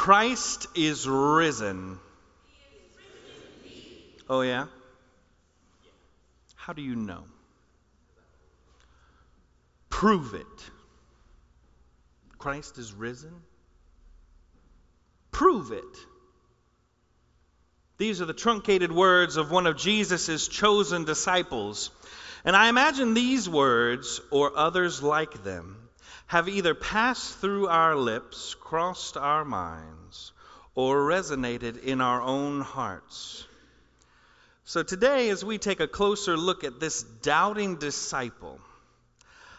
Christ is risen. Oh, yeah? How do you know? Prove it. Christ is risen? Prove it. These are the truncated words of one of Jesus' chosen disciples. And I imagine these words, or others like them, have either passed through our lips, crossed our minds, or resonated in our own hearts. So today, as we take a closer look at this doubting disciple,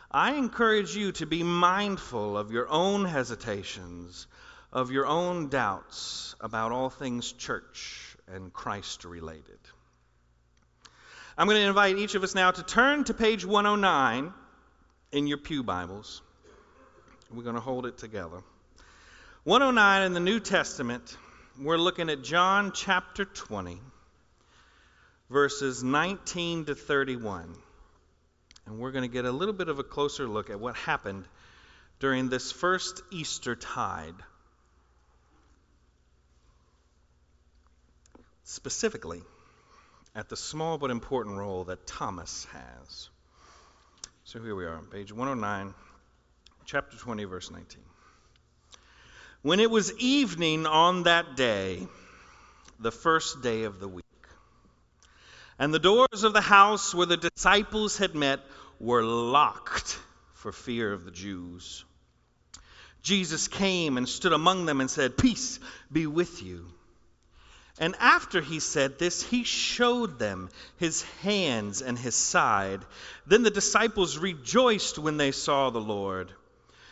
I encourage you to be mindful of your own hesitations, of your own doubts about all things church and Christ related. I'm going to invite each of us now to turn to page 109 in your Pew Bibles. We're going to hold it together. 109 in the New Testament, we're looking at John chapter 20, verses 19 to 31. And we're going to get a little bit of a closer look at what happened during this first Easter tide specifically at the small but important role that Thomas has. So here we are on page 109, chapter 20, verse 19. When it was evening on that day, the first day of the week, and the doors of the house where the disciples had met were locked for fear of the Jews. Jesus came and stood among them and said, Peace be with you. And after he said this, he showed them his hands and his side. Then the disciples rejoiced when they saw the Lord.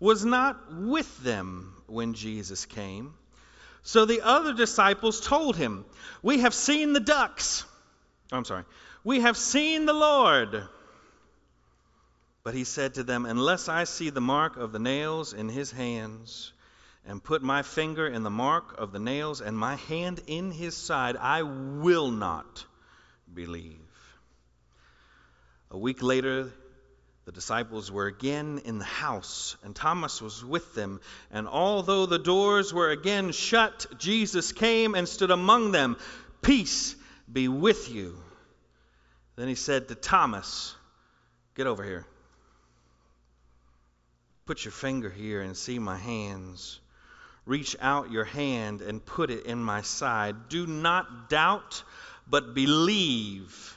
was not with them when Jesus came. So the other disciples told him, We have seen the ducks. I'm sorry. We have seen the Lord. But he said to them, Unless I see the mark of the nails in his hands, and put my finger in the mark of the nails, and my hand in his side, I will not believe. A week later, the disciples were again in the house, and Thomas was with them. And although the doors were again shut, Jesus came and stood among them. Peace be with you. Then he said to Thomas, Get over here. Put your finger here and see my hands. Reach out your hand and put it in my side. Do not doubt, but believe.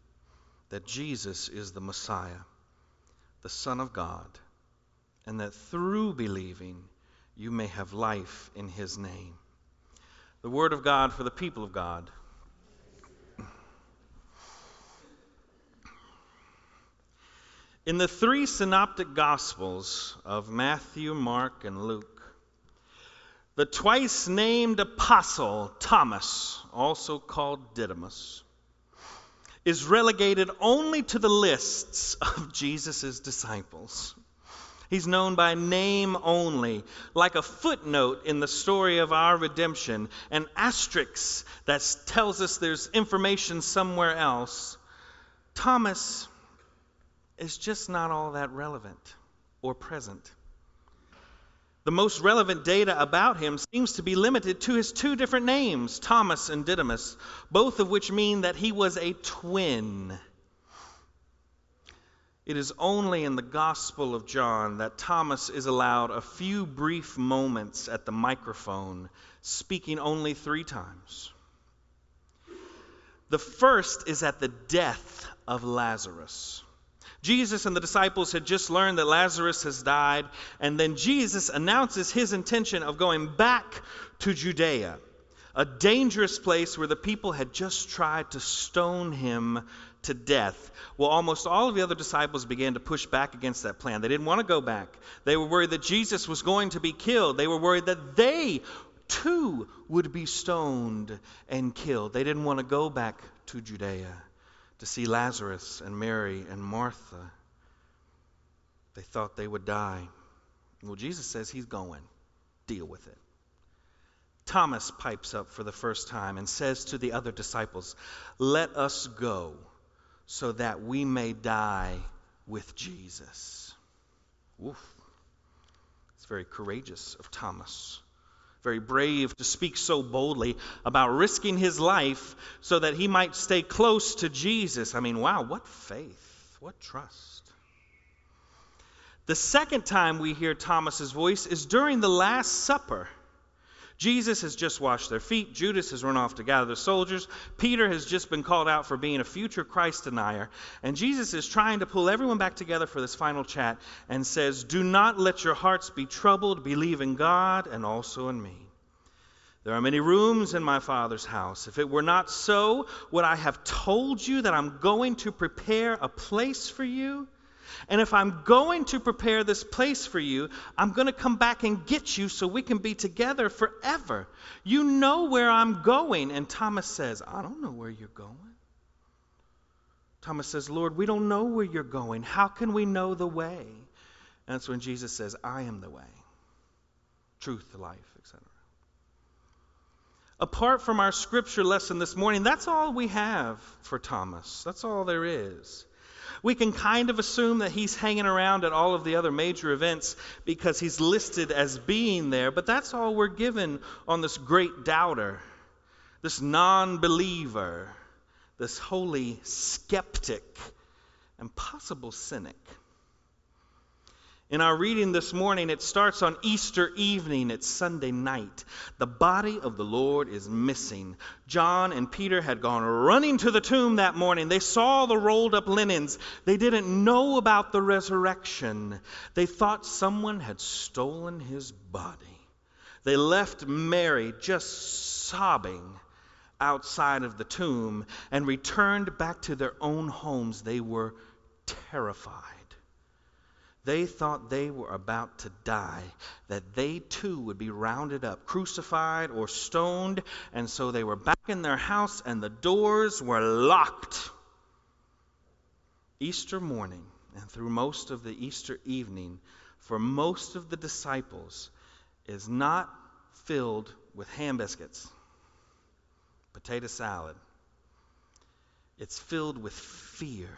that Jesus is the Messiah, the Son of God, and that through believing you may have life in his name. The word of God for the people of God. In the three synoptic gospels of Matthew, Mark, and Luke, the twice named apostle Thomas, also called Didymus, is relegated only to the lists of Jesus' disciples. He's known by name only, like a footnote in the story of our redemption, an asterisk that tells us there's information somewhere else. Thomas is just not all that relevant or present. The most relevant data about him seems to be limited to his two different names, Thomas and Didymus, both of which mean that he was a twin. It is only in the Gospel of John that Thomas is allowed a few brief moments at the microphone, speaking only three times. The first is at the death of Lazarus. Jesus and the disciples had just learned that Lazarus has died, and then Jesus announces his intention of going back to Judea, a dangerous place where the people had just tried to stone him to death. Well, almost all of the other disciples began to push back against that plan. They didn't want to go back. They were worried that Jesus was going to be killed. They were worried that they too would be stoned and killed. They didn't want to go back to Judea to see Lazarus and Mary and Martha. They thought they would die. Well, Jesus says he's going. Deal with it. Thomas pipes up for the first time and says to the other disciples, Let us go so that we may die with Jesus. Oof. It's very courageous of Thomas. Very brave to speak so boldly about risking his life so that he might stay close to Jesus. I mean, wow, what faith, what trust. The second time we hear Thomas's voice is during the Last Supper. Jesus has just washed their feet. Judas has run off to gather the soldiers. Peter has just been called out for being a future Christ denier. And Jesus is trying to pull everyone back together for this final chat and says, Do not let your hearts be troubled. Believe in God and also in me. There are many rooms in my Father's house. If it were not so, would I have told you that I'm going to prepare a place for you? And if I'm going to prepare this place for you, I'm going to come back and get you so we can be together forever. You know where I'm going. And Thomas says, I don't know where you're going. Thomas says, Lord, we don't know where you're going. How can we know the way? And that's when Jesus says, I am the way, truth, life, etc. Apart from our scripture lesson this morning, that's all we have for Thomas. That's all there is. We can kind of assume that he's hanging around at all of the other major events because he's listed as being there, but that's all we're given on this great doubter, this non believer, this holy skeptic, and possible cynic. In our reading this morning, it starts on Easter evening. It's Sunday night. The body of the Lord is missing. John and Peter had gone running to the tomb that morning. They saw the rolled up linens. They didn't know about the resurrection. They thought someone had stolen his body. They left Mary just sobbing outside of the tomb and returned back to their own homes. They were terrified. They thought they were about to die, that they too would be rounded up, crucified or stoned, and so they were back in their house and the doors were locked. Easter morning and through most of the Easter evening, for most of the disciples, is not filled with ham biscuits, potato salad. It's filled with fear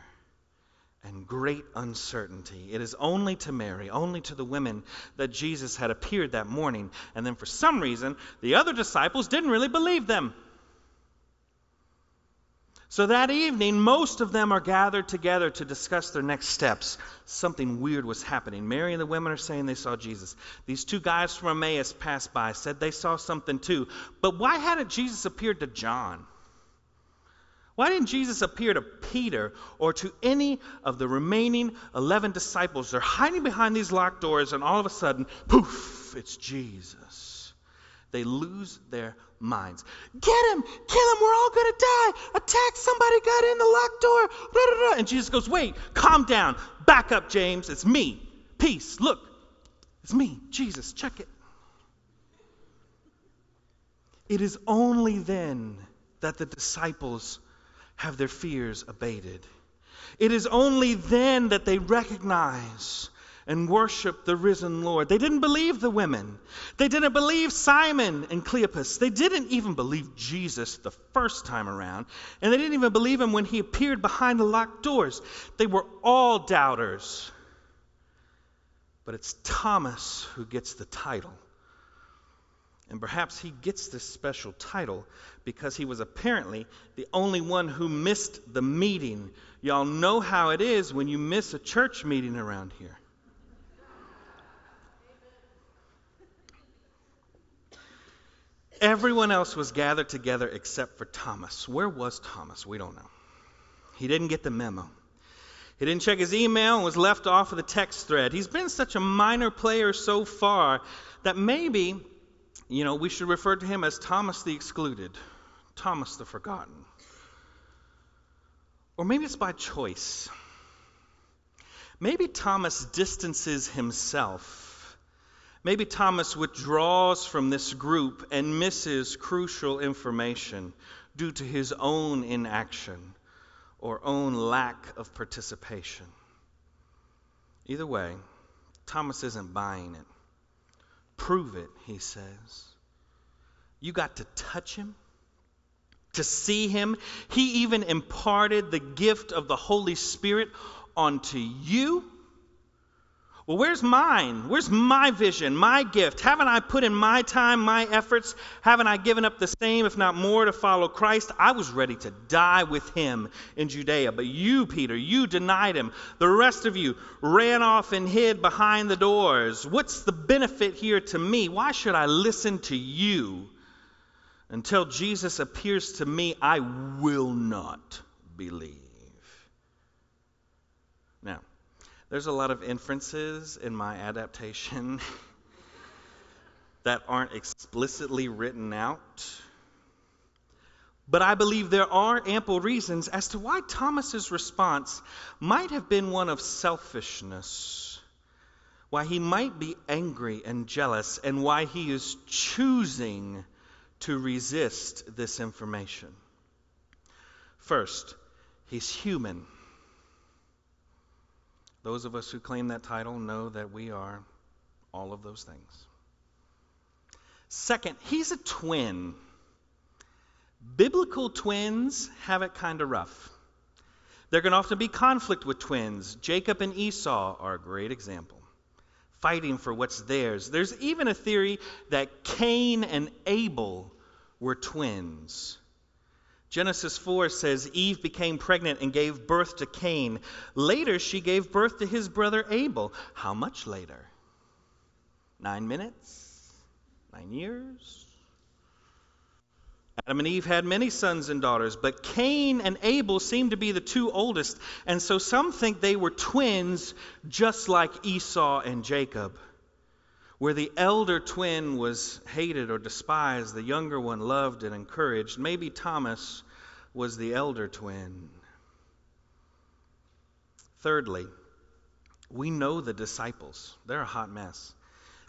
and great uncertainty. It is only to Mary, only to the women, that Jesus had appeared that morning. And then for some reason, the other disciples didn't really believe them. So that evening, most of them are gathered together to discuss their next steps. Something weird was happening. Mary and the women are saying they saw Jesus. These two guys from Emmaus passed by, said they saw something too. But why hadn't Jesus appeared to John? Why didn't Jesus appear to Peter or to any of the remaining 11 disciples? They're hiding behind these locked doors, and all of a sudden, poof, it's Jesus. They lose their minds. Get him! Kill him! We're all going to die! Attack! Somebody got in the locked door! And Jesus goes, Wait, calm down. Back up, James. It's me. Peace. Look, it's me, Jesus. Check it. It is only then that the disciples have their fears abated. It is only then that they recognize and worship the risen Lord. They didn't believe the women. They didn't believe Simon and Cleopas. They didn't even believe Jesus the first time around. And they didn't even believe him when he appeared behind the locked doors. They were all doubters. But it's Thomas who gets the title. And perhaps he gets this special title because he was apparently the only one who missed the meeting. Y'all know how it is when you miss a church meeting around here. Everyone else was gathered together except for Thomas. Where was Thomas? We don't know. He didn't get the memo. He didn't check his email and was left off of the text thread. He's been such a minor player so far that maybe, you know, we should refer to him as Thomas the excluded, Thomas the forgotten. Or maybe it's by choice. Maybe Thomas distances himself. Maybe Thomas withdraws from this group and misses crucial information due to his own inaction or own lack of participation. Either way, Thomas isn't buying it. Prove it, he says. You got to touch him, to see him. He even imparted the gift of the Holy Spirit onto you well, where's mine? Where's my vision, my gift? Haven't I put in my time, my efforts? Haven't I given up the same, if not more, to follow Christ? I was ready to die with him in Judea. But you, Peter, you denied him. The rest of you ran off and hid behind the doors. What's the benefit here to me? Why should I listen to you? Until Jesus appears to me, I will not believe. Now, there's a lot of inferences in my adaptation that aren't explicitly written out. But I believe there are ample reasons as to why Thomas's response might have been one of selfishness, why he might be angry and jealous, and why he is choosing to resist this information. First, he's human. Those of us who claim that title know that we are all of those things. Second, he's a twin. Biblical twins have it kind of rough. There can often be conflict with twins. Jacob and Esau are a great example, fighting for what's theirs. There's even a theory that Cain and Abel were twins. Genesis 4 says Eve became pregnant and gave birth to Cain. Later, she gave birth to his brother Abel. How much later? Nine minutes? Nine years? Adam and Eve had many sons and daughters, but Cain and Abel seem to be the two oldest, and so some think they were twins, just like Esau and Jacob. Where the elder twin was hated or despised, the younger one loved and encouraged. Maybe Thomas was the elder twin. Thirdly, we know the disciples. They're a hot mess.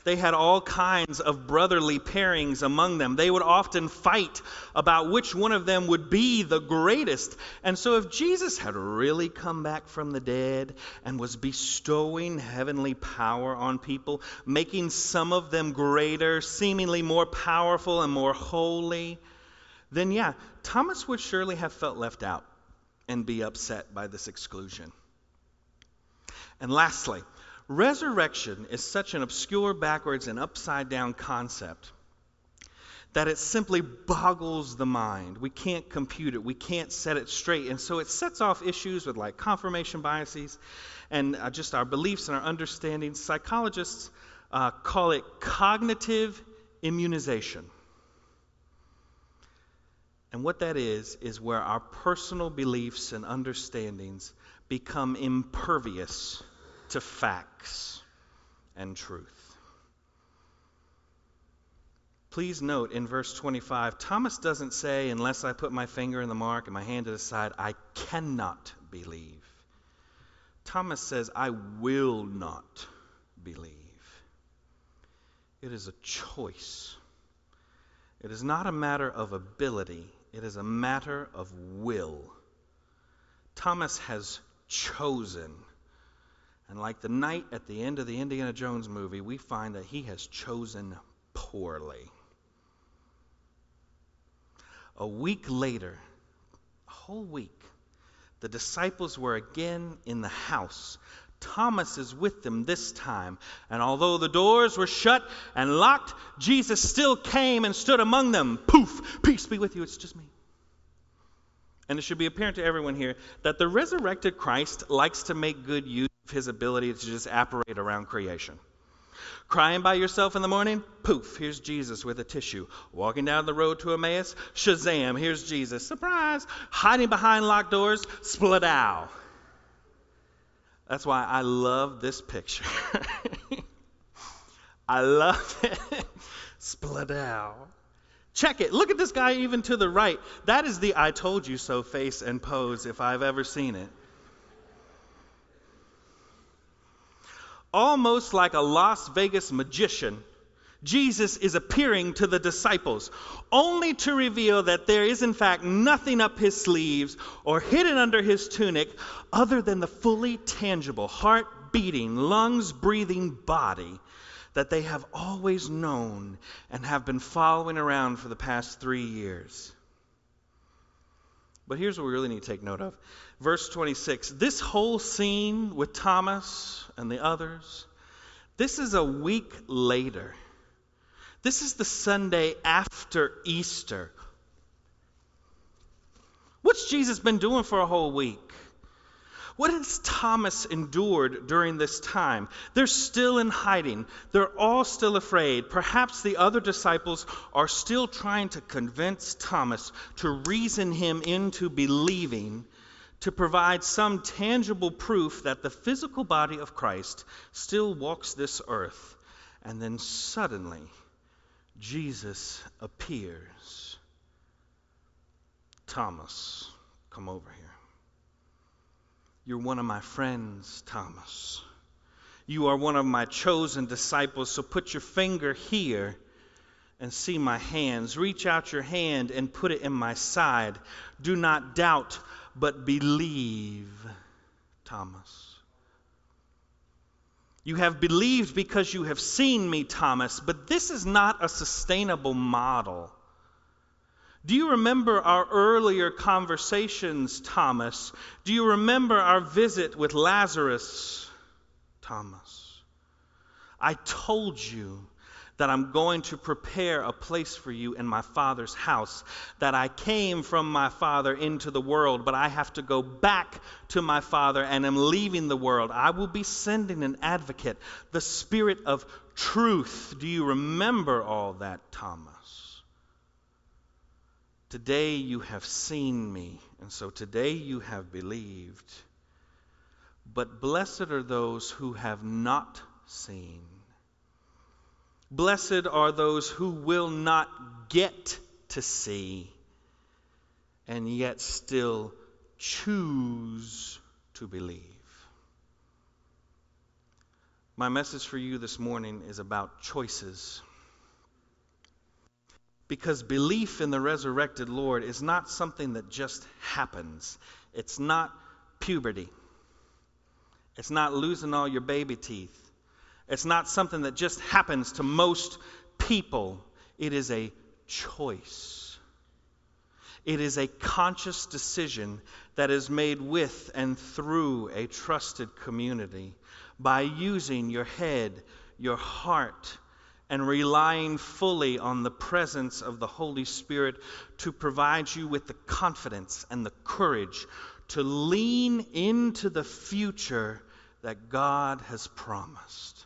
They had all kinds of brotherly pairings among them. They would often fight about which one of them would be the greatest. And so, if Jesus had really come back from the dead and was bestowing heavenly power on people, making some of them greater, seemingly more powerful and more holy, then yeah, Thomas would surely have felt left out and be upset by this exclusion. And lastly, Resurrection is such an obscure, backwards, and upside down concept that it simply boggles the mind. We can't compute it, we can't set it straight. And so it sets off issues with like confirmation biases and uh, just our beliefs and our understandings. Psychologists uh, call it cognitive immunization. And what that is, is where our personal beliefs and understandings become impervious to facts and truth. Please note in verse 25, Thomas doesn't say, unless I put my finger in the mark and my hand to the side, I cannot believe. Thomas says, I will not believe. It is a choice. It is not a matter of ability, it is a matter of will. Thomas has chosen and like the knight at the end of the Indiana Jones movie, we find that he has chosen poorly. A week later, a whole week, the disciples were again in the house. Thomas is with them this time. And although the doors were shut and locked, Jesus still came and stood among them. Poof! Peace be with you. It's just me. And it should be apparent to everyone here that the resurrected Christ likes to make good use his ability to just apparate around creation. Crying by yourself in the morning? Poof, here's Jesus with a tissue. Walking down the road to Emmaus? Shazam, here's Jesus. Surprise! Hiding behind locked doors? Spladow. That's why I love this picture. I love it. Spladow. Check it. Look at this guy even to the right. That is the I told you so face and pose if I've ever seen it. Almost like a Las Vegas magician, Jesus is appearing to the disciples, only to reveal that there is, in fact, nothing up his sleeves or hidden under his tunic other than the fully tangible, heart beating, lungs breathing body that they have always known and have been following around for the past three years. But here's what we really need to take note of. Verse 26 this whole scene with Thomas and the others, this is a week later. This is the Sunday after Easter. What's Jesus been doing for a whole week? What has Thomas endured during this time? They're still in hiding. They're all still afraid. Perhaps the other disciples are still trying to convince Thomas to reason him into believing, to provide some tangible proof that the physical body of Christ still walks this earth. And then suddenly, Jesus appears. Thomas, come over here. You're one of my friends, Thomas. You are one of my chosen disciples, so put your finger here and see my hands. Reach out your hand and put it in my side. Do not doubt, but believe, Thomas. You have believed because you have seen me, Thomas, but this is not a sustainable model. Do you remember our earlier conversations, Thomas? Do you remember our visit with Lazarus, Thomas? I told you that I'm going to prepare a place for you in my Father's house, that I came from my Father into the world, but I have to go back to my Father and am leaving the world. I will be sending an advocate, the Spirit of truth. Do you remember all that, Thomas? Today you have seen me, and so today you have believed. But blessed are those who have not seen. Blessed are those who will not get to see and yet still choose to believe. My message for you this morning is about choices. Because belief in the resurrected Lord is not something that just happens. It's not puberty. It's not losing all your baby teeth. It's not something that just happens to most people. It is a choice. It is a conscious decision that is made with and through a trusted community by using your head, your heart, and relying fully on the presence of the Holy Spirit to provide you with the confidence and the courage to lean into the future that God has promised.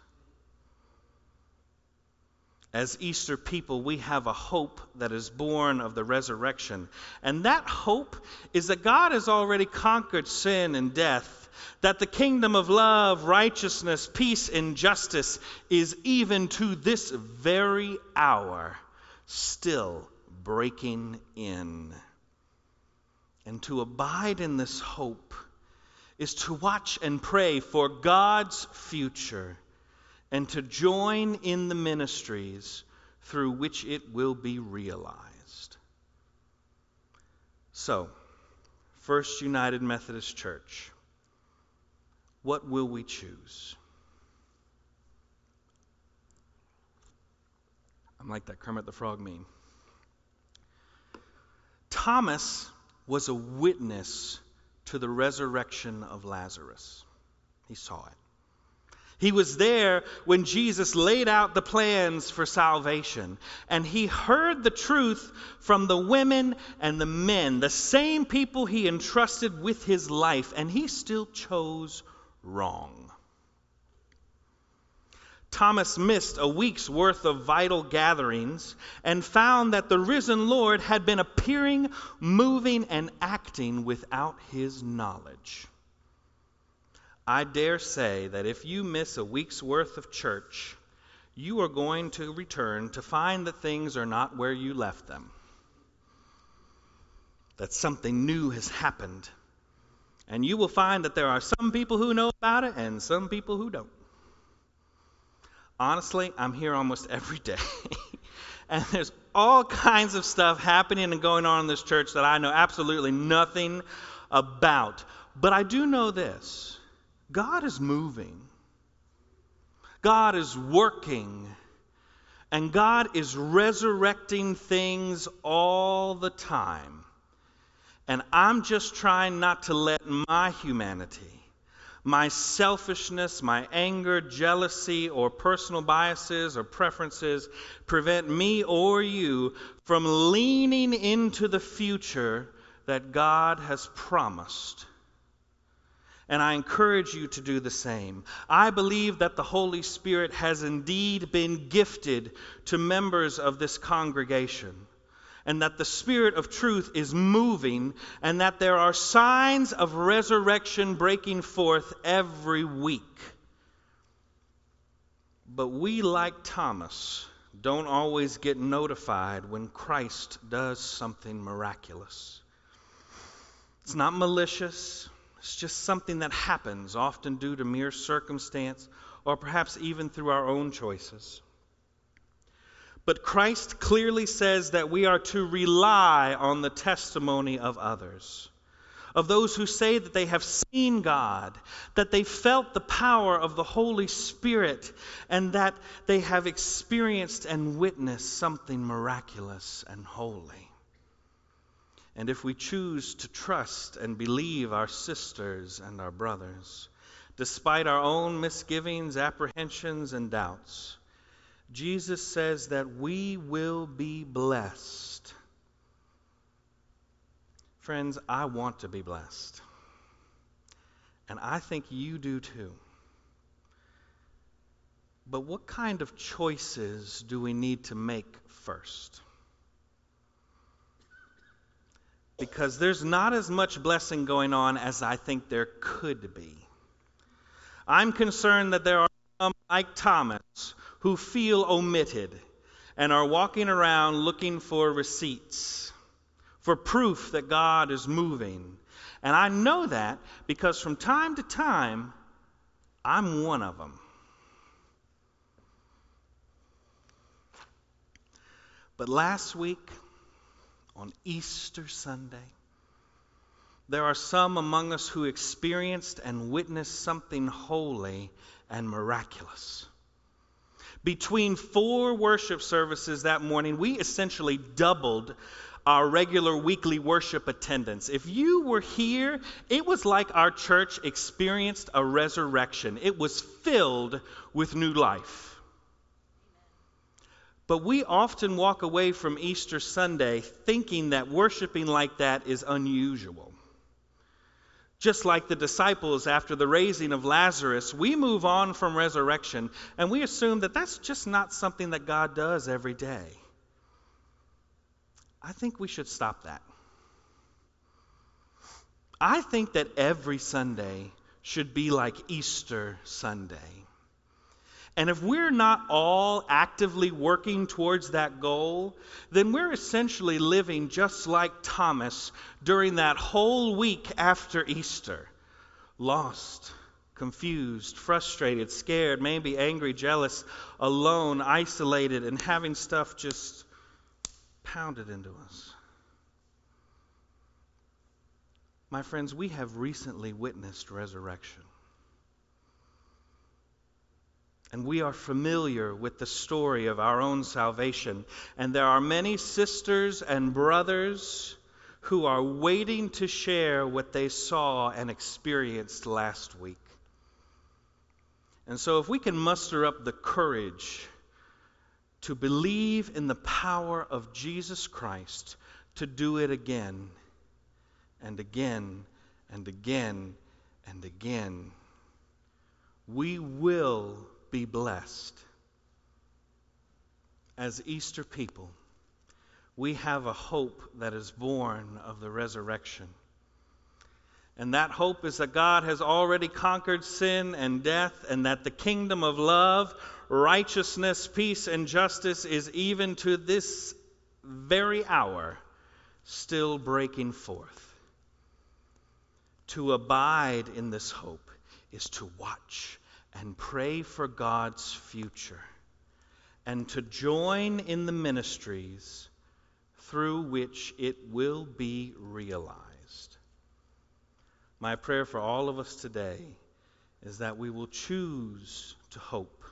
As Easter people, we have a hope that is born of the resurrection. And that hope is that God has already conquered sin and death that the kingdom of love, righteousness, peace, and justice is even to this very hour still breaking in. And to abide in this hope is to watch and pray for God's future and to join in the ministries through which it will be realized. So, First United Methodist Church what will we choose? I'm like that Kermit the Frog meme. Thomas was a witness to the resurrection of Lazarus. He saw it. He was there when Jesus laid out the plans for salvation, and he heard the truth from the women and the men, the same people he entrusted with his life, and he still chose wrong. Thomas missed a week's worth of vital gatherings and found that the risen Lord had been appearing, moving, and acting without his knowledge. I dare say that if you miss a week's worth of church, you are going to return to find that things are not where you left them, that something new has happened. And you will find that there are some people who know about it and some people who don't. Honestly, I'm here almost every day. and there's all kinds of stuff happening and going on in this church that I know absolutely nothing about. But I do know this God is moving, God is working, and God is resurrecting things all the time. And I'm just trying not to let my humanity my selfishness, my anger, jealousy, or personal biases or preferences prevent me or you from leaning into the future that God has promised. And I encourage you to do the same. I believe that the Holy Spirit has indeed been gifted to members of this congregation and that the Spirit of truth is moving, and that there are signs of resurrection breaking forth every week. But we, like Thomas, don't always get notified when Christ does something miraculous. It's not malicious, it's just something that happens, often due to mere circumstance or perhaps even through our own choices. But Christ clearly says that we are to rely on the testimony of others, of those who say that they have seen God, that they felt the power of the Holy Spirit, and that they have experienced and witnessed something miraculous and holy. And if we choose to trust and believe our sisters and our brothers, despite our own misgivings, apprehensions, and doubts, Jesus says that we will be blessed. Friends, I want to be blessed. And I think you do too. But what kind of choices do we need to make first? Because there's not as much blessing going on as I think there could be. I'm concerned that there are some, like Thomas, who feel omitted and are walking around looking for receipts, for proof that God is moving. And I know that because from time to time, I'm one of them. But last week, on Easter Sunday, there are some among us who experienced and witnessed something holy and miraculous. Between four worship services that morning, we essentially doubled our regular weekly worship attendance. If you were here, it was like our church experienced a resurrection, it was filled with new life. But we often walk away from Easter Sunday thinking that worshiping like that is unusual. Just like the disciples after the raising of Lazarus, we move on from resurrection and we assume that that's just not something that God does every day. I think we should stop that. I think that every Sunday should be like Easter Sunday. And if we're not all actively working towards that goal, then we're essentially living just like Thomas during that whole week after Easter lost, confused, frustrated, scared, maybe angry, jealous, alone, isolated, and having stuff just pounded into us. My friends, we have recently witnessed resurrection. And we are familiar with the story of our own salvation. And there are many sisters and brothers who are waiting to share what they saw and experienced last week. And so, if we can muster up the courage to believe in the power of Jesus Christ to do it again and again and again and again, we will be blessed. As Easter people, we have a hope that is born of the resurrection. And that hope is that God has already conquered sin and death, and that the kingdom of love, righteousness, peace, and justice is even to this very hour still breaking forth. To abide in this hope is to watch and pray for God's future and to join in the ministries through which it will be realized. My prayer for all of us today is that we will choose to hope.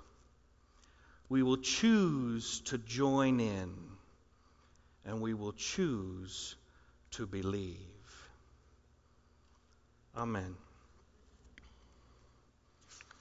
We will choose to join in. And we will choose to believe. Amen.